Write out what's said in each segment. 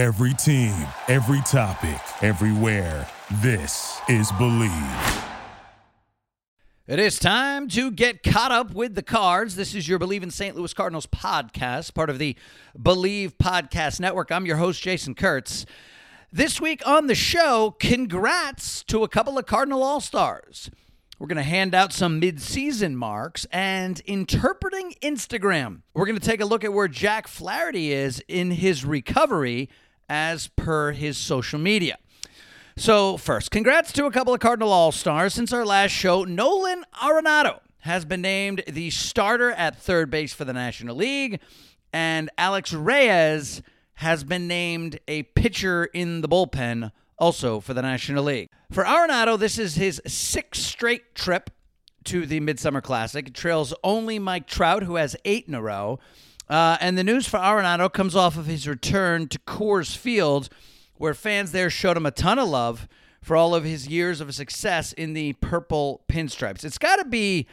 Every team, every topic, everywhere. This is Bleav. It is time to get caught up with the cards. This is your Bleav in St. Louis Cardinals podcast, part of the Bleav Podcast Network. I'm your host, Jason Kurtz. This week on the show, congrats to a couple of Cardinal All Stars. We're going to hand out some mid-season marks and interpreting Instagram. We're going to take a look at where Jack Flaherty is in his recovery as per his social media. So, first, congrats to a couple of Cardinal All Stars. Since our last show, Nolan Arenado has been named the starter at third base for the National League, and Alex Reyes has been named a pitcher in the bullpen also for the National League. For Arenado, this is his sixth straight trip to the Midsummer Classic. It trails only Mike Trout, who has eight in a row. Uh, and the news for Arenado comes off of his return to Coors Field, where fans there showed him a ton of love for all of his years of success in the purple pinstripes. It's got to be,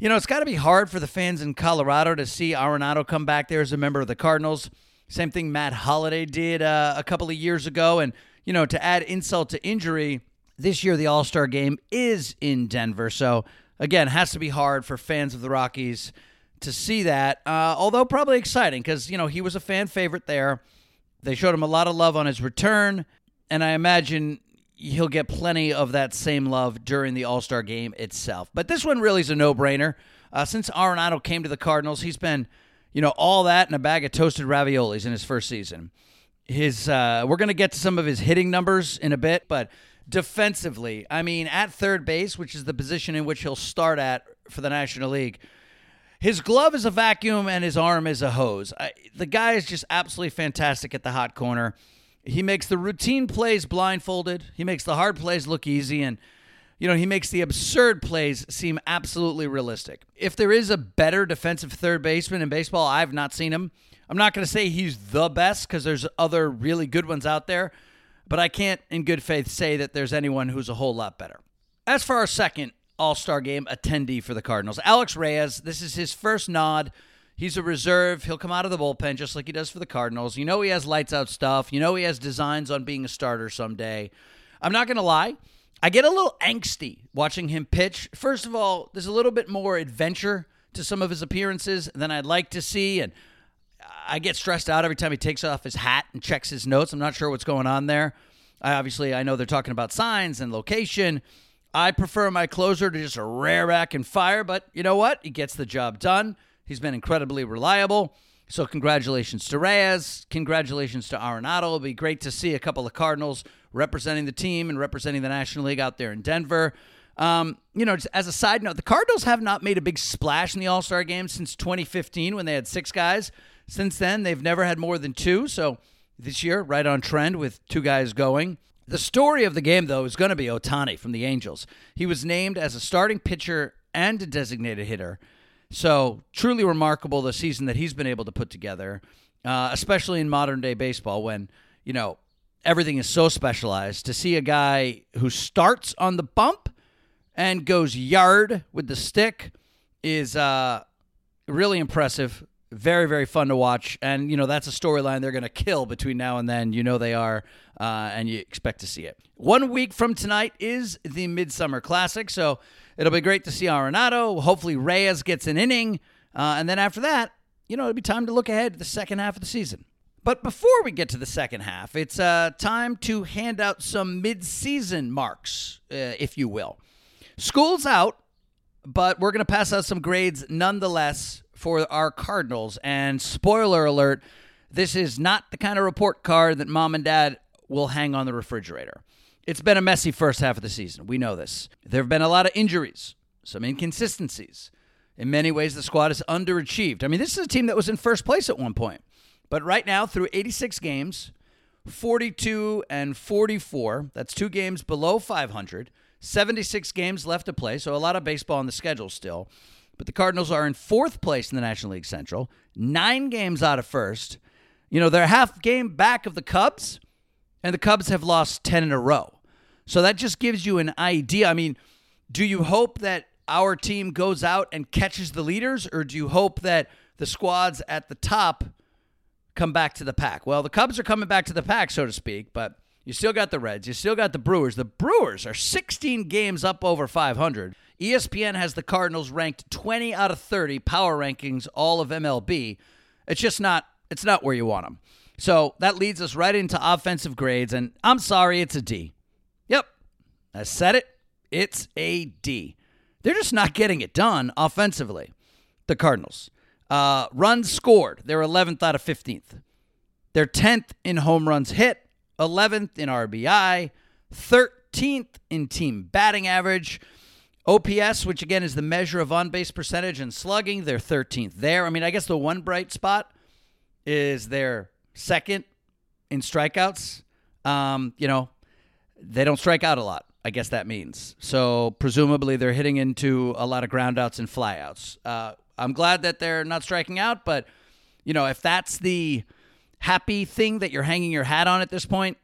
you know, it's got to be hard for the fans in Colorado to see Arenado come back there as a member of the Cardinals. Same thing Matt Holliday did uh, a couple of years ago. And you know, to add insult to injury, this year the All Star game is in Denver. So, again, has to be hard for fans of the Rockies to see that. Uh, although, probably exciting because, you know, he was a fan favorite there. They showed him a lot of love on his return. And I imagine he'll get plenty of that same love during the All Star game itself. But this one really is a no brainer. Uh, since Arenado came to the Cardinals, he's been, you know, all that and a bag of toasted raviolis in his first season his uh, we're going to get to some of his hitting numbers in a bit, but defensively, I mean, at third base, which is the position in which he'll start at for the National League, his glove is a vacuum and his arm is a hose. I, the guy is just absolutely fantastic at the hot corner. He makes the routine plays blindfolded. He makes the hard plays look easy and you know, he makes the absurd plays seem absolutely realistic. If there is a better defensive third baseman in baseball, I've not seen him. I'm not going to say he's the best because there's other really good ones out there, but I can't, in good faith, say that there's anyone who's a whole lot better. As for our second All Star game attendee for the Cardinals, Alex Reyes, this is his first nod. He's a reserve. He'll come out of the bullpen just like he does for the Cardinals. You know he has lights out stuff. You know he has designs on being a starter someday. I'm not going to lie. I get a little angsty watching him pitch. First of all, there's a little bit more adventure to some of his appearances than I'd like to see. And I get stressed out every time he takes off his hat and checks his notes. I'm not sure what's going on there. I obviously I know they're talking about signs and location. I prefer my closer to just a rare back and fire, but you know what? He gets the job done. He's been incredibly reliable. So congratulations to Reyes. Congratulations to Arenado. It'll be great to see a couple of Cardinals representing the team and representing the National League out there in Denver. Um, you know, as a side note, the Cardinals have not made a big splash in the All Star game since 2015 when they had six guys. Since then, they've never had more than two. So this year, right on trend with two guys going. The story of the game, though, is going to be Ohtani from the Angels. He was named as a starting pitcher and a designated hitter. So truly remarkable the season that he's been able to put together, uh, especially in modern day baseball when, you know, everything is so specialized. To see a guy who starts on the bump and goes yard with the stick is uh, really impressive very very fun to watch and you know that's a storyline they're going to kill between now and then you know they are uh, and you expect to see it. One week from tonight is the midsummer classic so it'll be great to see arenado. Hopefully reyes gets an inning uh, and then after that you know it'll be time to look ahead to the second half of the season. But before we get to the second half it's uh, time to hand out some mid-season marks uh, if you will. School's out but we're going to pass out some grades nonetheless for our Cardinals. And spoiler alert, this is not the kind of report card that mom and dad will hang on the refrigerator. It's been a messy first half of the season. We know this. There have been a lot of injuries, some inconsistencies. In many ways, the squad is underachieved. I mean, this is a team that was in first place at one point. But right now, through 86 games, 42 and 44, that's two games below 500, 76 games left to play, so a lot of baseball on the schedule still. But the Cardinals are in fourth place in the National League Central, nine games out of first. You know, they're half game back of the Cubs, and the Cubs have lost 10 in a row. So that just gives you an idea. I mean, do you hope that our team goes out and catches the leaders, or do you hope that the squads at the top come back to the pack. Well, the Cubs are coming back to the pack, so to speak, but you still got the Reds. You still got the Brewers. The Brewers are 16 games up over 500. ESPN has the Cardinals ranked 20 out of 30 power rankings all of MLB. It's just not it's not where you want them. So that leads us right into offensive grades and I'm sorry it's a D. Yep. I said it. It's a D. They're just not getting it done offensively. The Cardinals. Uh, runs scored. They're 11th out of 15th. They're 10th in home runs hit, 11th in RBI, 13th in team batting average. OPS, which again is the measure of on base percentage and slugging, they're 13th there. I mean, I guess the one bright spot is they're second in strikeouts. Um, you know, they don't strike out a lot. I guess that means. So presumably they're hitting into a lot of groundouts and flyouts. Uh, I'm glad that they're not striking out, but you know, if that's the happy thing that you're hanging your hat on at this point,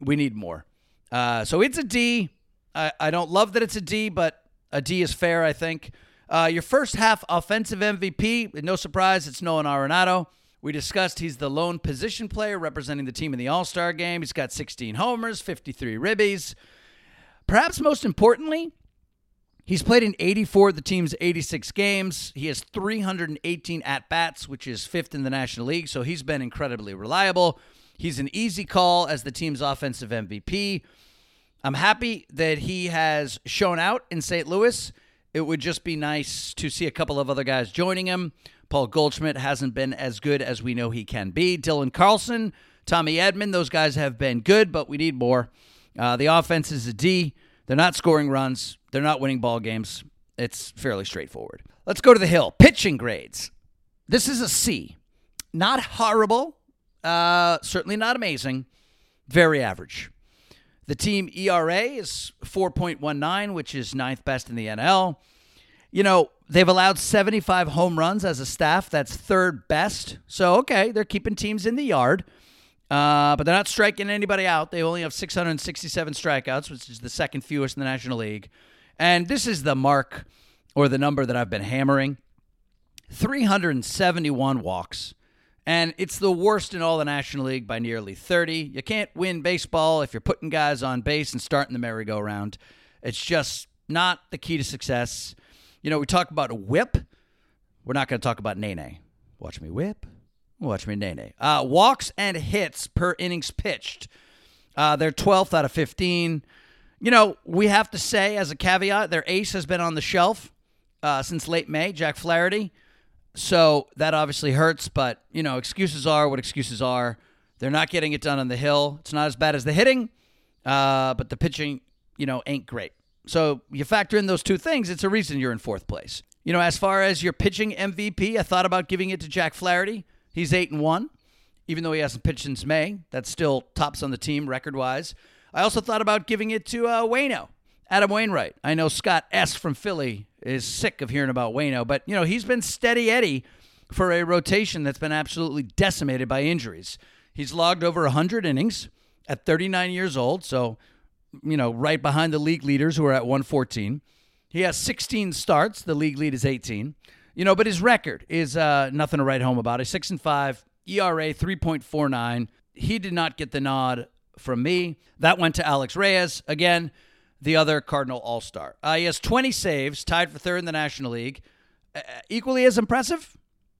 we need more. Uh, so it's a D. I, I don't love that it's a D, but a D is fair, I think. Uh, your first half offensive MVP, no surprise, it's Nolan Arenado. We discussed he's the lone position player representing the team in the All Star game. He's got 16 homers, 53 ribbies. Perhaps most importantly, he's played in 84 of the team's 86 games. He has 318 at bats, which is fifth in the National League, so he's been incredibly reliable. He's an easy call as the team's offensive MVP. I'm happy that he has shown out in St. Louis. It would just be nice to see a couple of other guys joining him. Paul Goldschmidt hasn't been as good as we know he can be. Dylan Carlson, Tommy Edman, those guys have been good, but we need more. Uh, the offense is a D. They're not scoring runs. They're not winning ball games. It's fairly straightforward. Let's go to the hill. Pitching grades. This is a C. Not horrible. Uh, certainly not amazing. Very average. The team ERA is 4.19, which is ninth best in the NL. You know, they've allowed 75 home runs as a staff. That's third best. So, okay, they're keeping teams in the yard. Uh, but they're not striking anybody out. They only have 667 strikeouts, which is the second fewest in the National League. And this is the mark or the number that I've been hammering 371 walks. And it's the worst in all the National League by nearly 30. You can't win baseball if you're putting guys on base and starting the merry-go-round. It's just not the key to success. You know, we talk about a whip. We're not going to talk about nae nae. Watch me whip. Watch me nae nae. Uh, walks and hits per innings pitched. Uh, they're 12th out of 15. You know, we have to say as a caveat, their ace has been on the shelf uh, since late May, Jack Flaherty. So that obviously hurts, but you know, excuses are what excuses are. They're not getting it done on the hill. It's not as bad as the hitting, uh, but the pitching, you know, ain't great. So you factor in those two things, it's a reason you're in fourth place. You know, as far as your pitching MVP, I thought about giving it to Jack Flaherty. He's eight and one, even though he hasn't pitched since May. That's still tops on the team record wise. I also thought about giving it to uh, Wayno, Adam Wainwright. I know Scott S from Philly is sick of hearing about Wayno, but you know he's been steady Eddie for a rotation that's been absolutely decimated by injuries. He's logged over 100 innings at 39 years old, so you know right behind the league leaders who are at 114. He has 16 starts. The league lead is 18. You know, but his record is uh, nothing to write home about. He's six and five, ERA 3.49. He did not get the nod from me. That went to Alex Reyes again the other Cardinal All Star. Uh, he has 20 saves, tied for third in the National League. Uh, equally as impressive,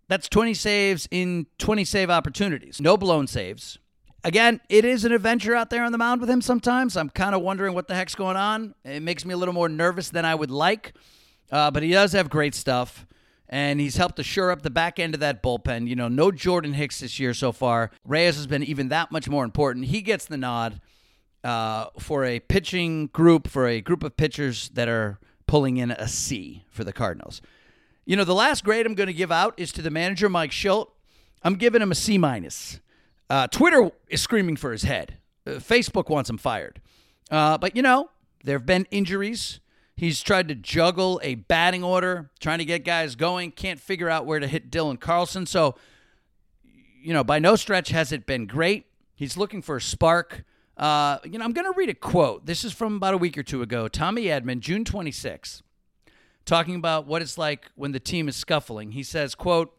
that's 20 saves in 20 save opportunities. No blown saves. Again, it is an adventure out there on the mound with him sometimes. I'm kind of wondering what the heck's going on. It makes me a little more nervous than I would like. Uh, but he does have great stuff, and he's helped to shore up the back end of that bullpen. You know, no Jordan Hicks this year so far. Reyes has been even that much more important. He gets the nod uh, for a pitching group, for a group of pitchers that are pulling in a C for the Cardinals. You know, the last grade I'm going to give out is to the manager, Mike Shildt. I'm giving him a C minus. Uh, Twitter is screaming for his head. Uh, Facebook wants him fired. Uh, but you know, there have been injuries. He's tried to juggle a batting order, trying to get guys going. Can't figure out where to hit Dylan Carlson. So, you know, by no stretch has it been great. He's looking for a spark. Uh, you know, I'm going to read a quote. This is from about a week or two ago. Tommy Edman, June 26, talking about what it's like when the team is scuffling. He says, quote,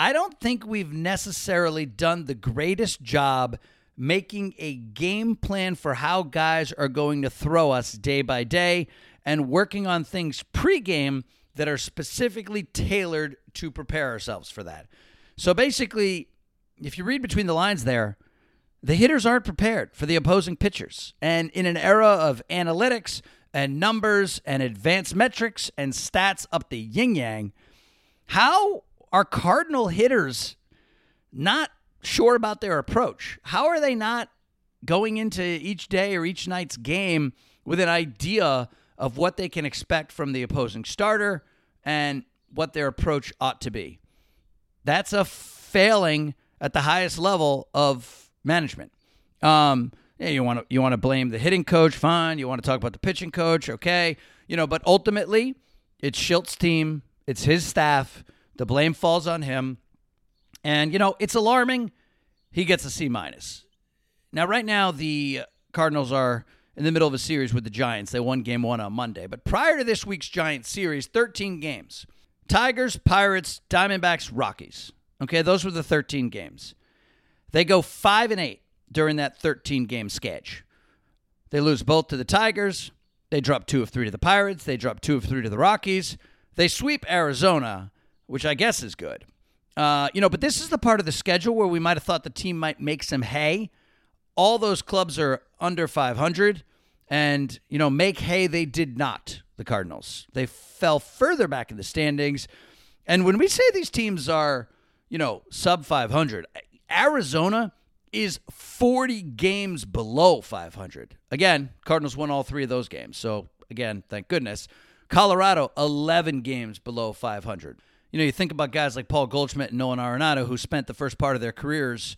I don't think we've necessarily done the greatest job making a game plan for how guys are going to throw us day by day and working on things pregame that are specifically tailored to prepare ourselves for that. So basically, if you read between the lines there, the hitters aren't prepared for the opposing pitchers. And in an era of analytics and numbers and advanced metrics and stats up the yin yang, how are Cardinal hitters not sure about their approach? How are they not going into each day or each night's game with an idea of what they can expect from the opposing starter and what their approach ought to be? That's a failing at the highest level of management. Um, yeah, you want to you want to blame the hitting coach, fine. You want to talk about the pitching coach, okay. You know, but ultimately, it's Shildt's team, it's his staff. The blame falls on him. And, you know, it's alarming. He gets a C minus. Now, right now, the Cardinals are in the middle of a series with the Giants. They won game one on Monday. But prior to this week's Giants series, 13 games Tigers, Pirates, Diamondbacks, Rockies. Okay, those were the 13 games. They go 5 and 8 during that 13 game sketch. They lose both to the Tigers. They drop two of three to the Pirates. They drop two of three to the Rockies. They sweep Arizona, which I guess is good. Uh, you know, but this is the part of the schedule where we might have thought the team might make some hay. All those clubs are under 500, and you know, make hay they did not. The Cardinals they fell further back in the standings, and when we say these teams are, you know, sub 500, Arizona is 40 games below 500. Again, Cardinals won all three of those games, so again, thank goodness. Colorado 11 games below 500 you know, you think about guys like Paul Goldschmidt and Nolan Arenado who spent the first part of their careers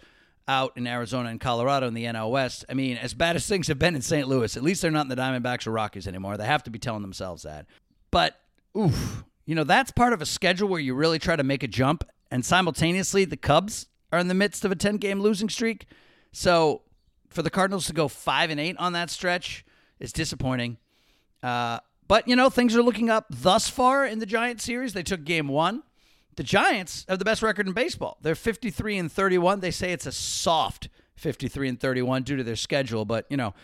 out in Arizona and Colorado in the NL West. I mean, as bad as things have been in St. Louis, at least they're not in the Diamondbacks or Rockies anymore. They have to be telling themselves that. But, oof, you know, that's part of a schedule where you really try to make a jump, and simultaneously the Cubs are in the midst of a 10 game losing streak. So for the Cardinals to go 5 and 8 on that stretch is disappointing. Uh, but, you know, things are looking up thus far in the Giants series. They took game one. The Giants have the best record in baseball. They're 53 and 31. They say it's a soft 53 and 31 due to their schedule, but, you know,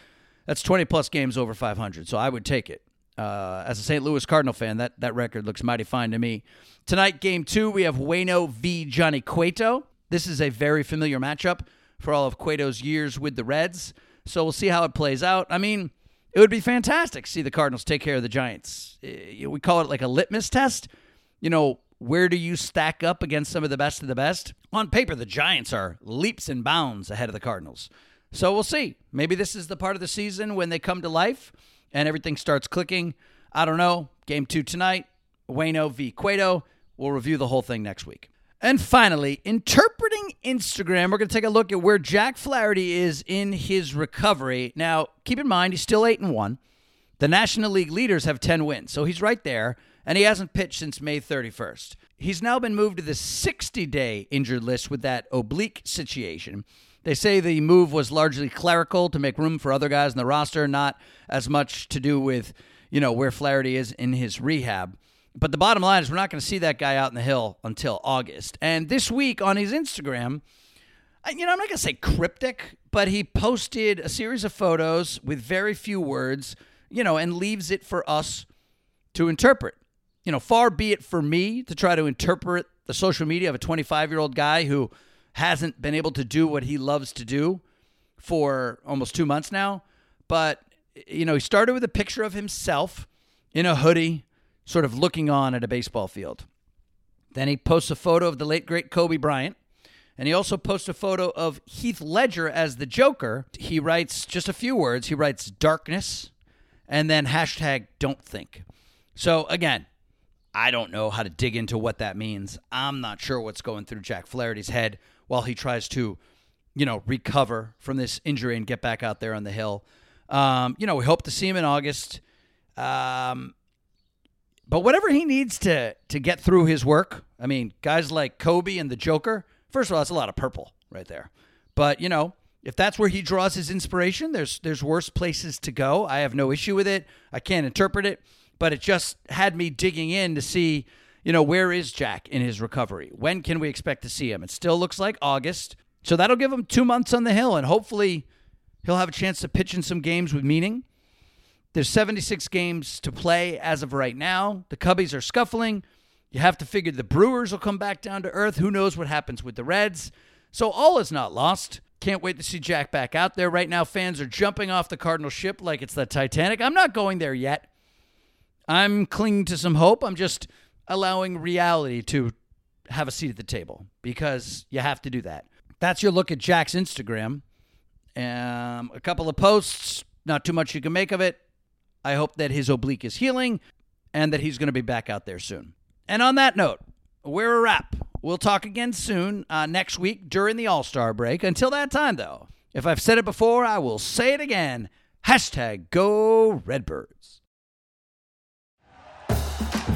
that's 20 plus games over 500. So I would take it. Uh, as a St. Louis Cardinal fan, that, that record looks mighty fine to me. Tonight, game two, we have Wayno v. Johnny Cueto. This is a very familiar matchup for all of Cueto's years with the Reds. So we'll see how it plays out. I mean, it would be fantastic to see the Cardinals take care of the Giants. Eh, we call it like a litmus test. You know, where do you stack up against some of the best of the best? On paper, the Giants are leaps and bounds ahead of the Cardinals. So we'll see. Maybe this is the part of the season when they come to life and everything starts clicking. I don't know. Game two tonight. Wayno v. Cueto. We'll review the whole thing next week. And finally, interpreting Instagram, we're going to take a look at where Jack Flaherty is in his recovery. Now, keep in mind, he's still 8 and 1. The National League leaders have 10 wins, so he's right there, and he hasn't pitched since May 31st. He's now been moved to the 60 day injured list with that oblique situation. They say the move was largely clerical to make room for other guys in the roster, not as much to do with, you know, where Flaherty is in his rehab. But the bottom line is, we're not going to see that guy out in the hill until August. And this week on his Instagram, you know, I'm not going to say cryptic, but he posted a series of photos with very few words, you know, and leaves it for us to interpret. You know, far be it for me to try to interpret the social media of a 25 year old guy who hasn't been able to do what he loves to do for almost two months now. But, you know, he started with a picture of himself in a hoodie sort of looking on at a baseball field. Then he posts a photo of the late, great Kobe Bryant. And he also posts a photo of Heath Ledger as the Joker. He writes just a few words. He writes darkness and then hashtag don't think. So again, I don't know how to dig into what that means. I'm not sure what's going through Jack Flaherty's head while he tries to, you know, recover from this injury and get back out there on the hill. Um, you know, we hope to see him in August. Um, but whatever he needs to to get through his work, I mean, guys like Kobe and the Joker, first of all, that's a lot of purple right there. But, you know, if that's where he draws his inspiration, there's there's worse places to go. I have no issue with it. I can't interpret it, but it just had me digging in to see, you know, where is Jack in his recovery? When can we expect to see him? It still looks like August. So that'll give him two months on the hill, and hopefully he'll have a chance to pitch in some games with meaning. There's 76 games to play as of right now. The Cubbies are scuffling. You have to figure the Brewers will come back down to earth. Who knows what happens with the Reds? So all is not lost. Can't wait to see Jack back out there. Right now, fans are jumping off the Cardinal ship like it's the Titanic. I'm not going there yet. I'm clinging to some hope. I'm just allowing reality to have a seat at the table because you have to do that. That's your look at Jack's Instagram. Um, a couple of posts, not too much you can make of it. I hope that his oblique is healing and that he's going to be back out there soon. And on that note, we're a wrap. We'll talk again soon uh, next week during the All Star break. Until that time, though, if I've said it before, I will say it again. Hashtag go Redbirds.